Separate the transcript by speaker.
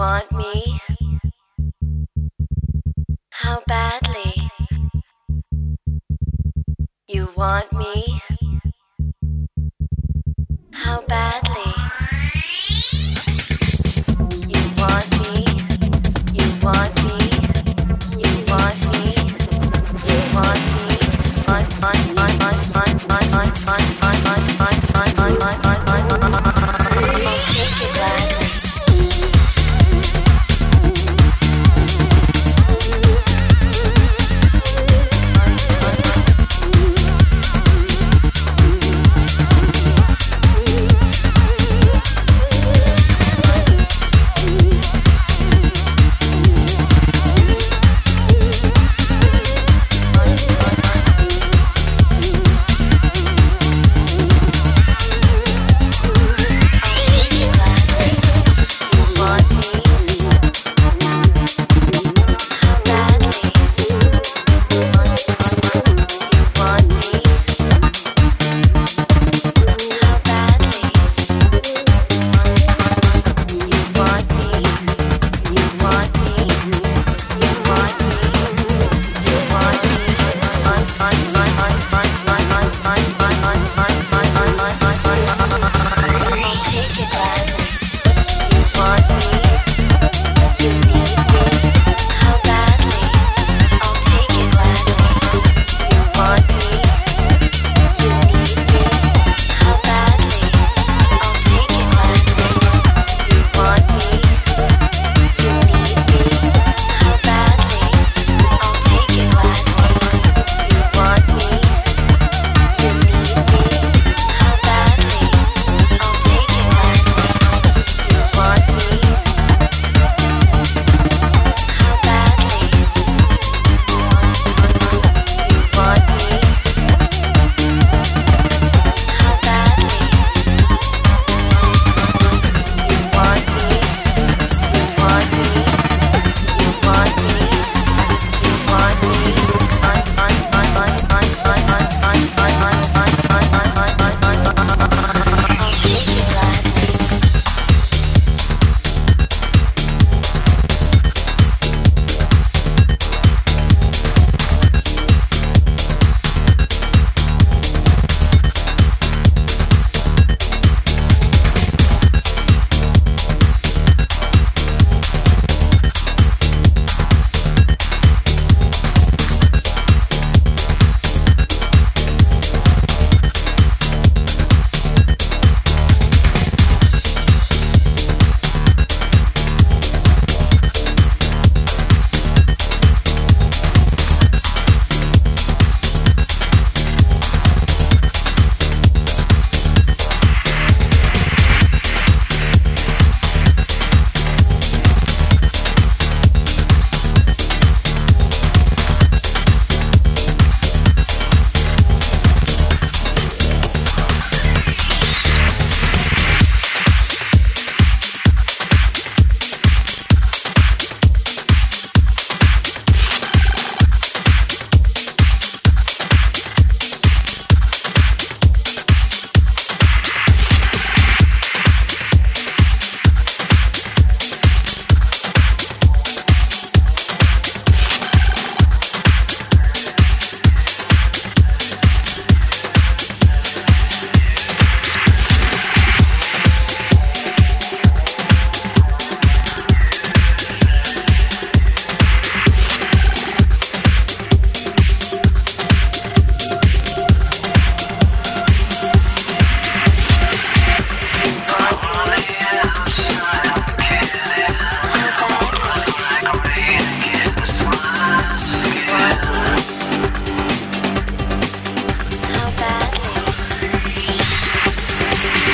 Speaker 1: want me? How badly? You want me? How badly?